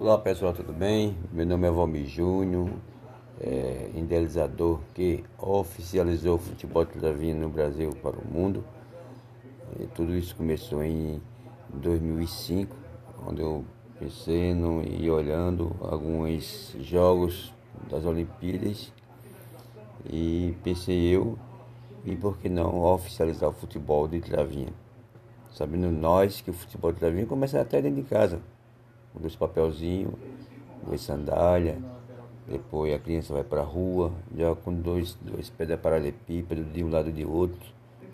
Olá pessoal, tudo bem? Meu nome é Valmir Júnior, é, idealizador que oficializou o futebol de Lavinha no Brasil para o mundo. E tudo isso começou em 2005, quando eu pensei no, e olhando alguns jogos das Olimpíadas e pensei eu, e por que não oficializar o futebol de Travinha? Sabendo nós que o futebol de Travinha começa até dentro de casa dois papelzinhos, duas sandálias. Depois a criança vai para a rua, joga com dois, dois pés de paralelepípedo de um lado e de outro,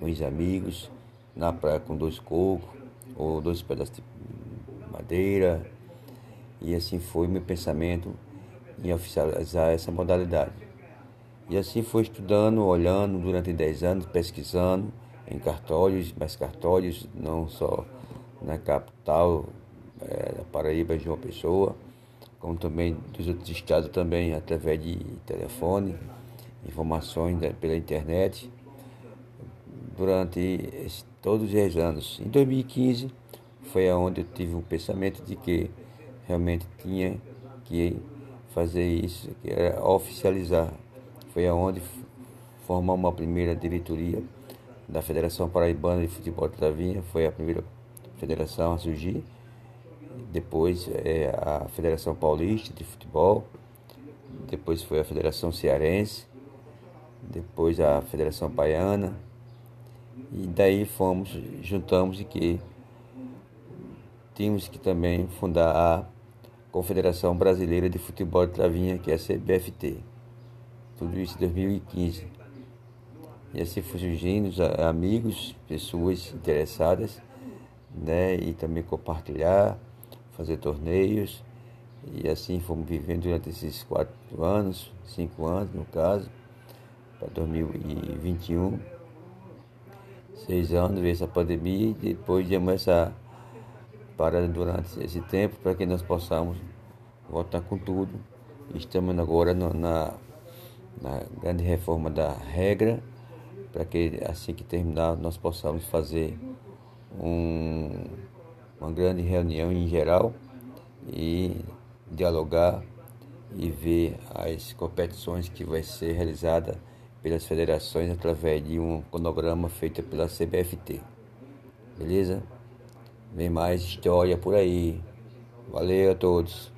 com os amigos, na praia com dois cocos, ou dois pedaços de madeira. E assim foi meu pensamento em oficializar essa modalidade. E assim foi estudando, olhando durante 10 anos, pesquisando em cartórios, mais cartórios, não só na capital, é, Paraíba, João Pessoa, como também dos outros estados também através de telefone, informações né, pela internet, durante esse, todos os anos. Em 2015 foi aonde eu tive um pensamento de que realmente tinha que fazer isso, que era oficializar. Foi aonde formar uma primeira diretoria da Federação Paraibana de Futebol de Travinha, foi a primeira federação a surgir depois é, a Federação Paulista de Futebol, depois foi a Federação Cearense, depois a Federação Baiana, e daí fomos, juntamos e que tínhamos que também fundar a Confederação Brasileira de Futebol de Travinha, que é a CBFT. Tudo isso em 2015. E assim foi surgindo amigos, pessoas interessadas, né, e também compartilhar fazer torneios e assim fomos vivendo durante esses quatro anos, cinco anos no caso, para 2021. Seis anos, veio essa pandemia e depois de essa parada durante esse tempo para que nós possamos voltar com tudo. Estamos agora no, na, na grande reforma da regra, para que assim que terminar nós possamos fazer um uma grande reunião em geral e dialogar e ver as competições que vai ser realizada pelas federações através de um cronograma feito pela CBFT. Beleza? Vem mais história por aí. Valeu a todos.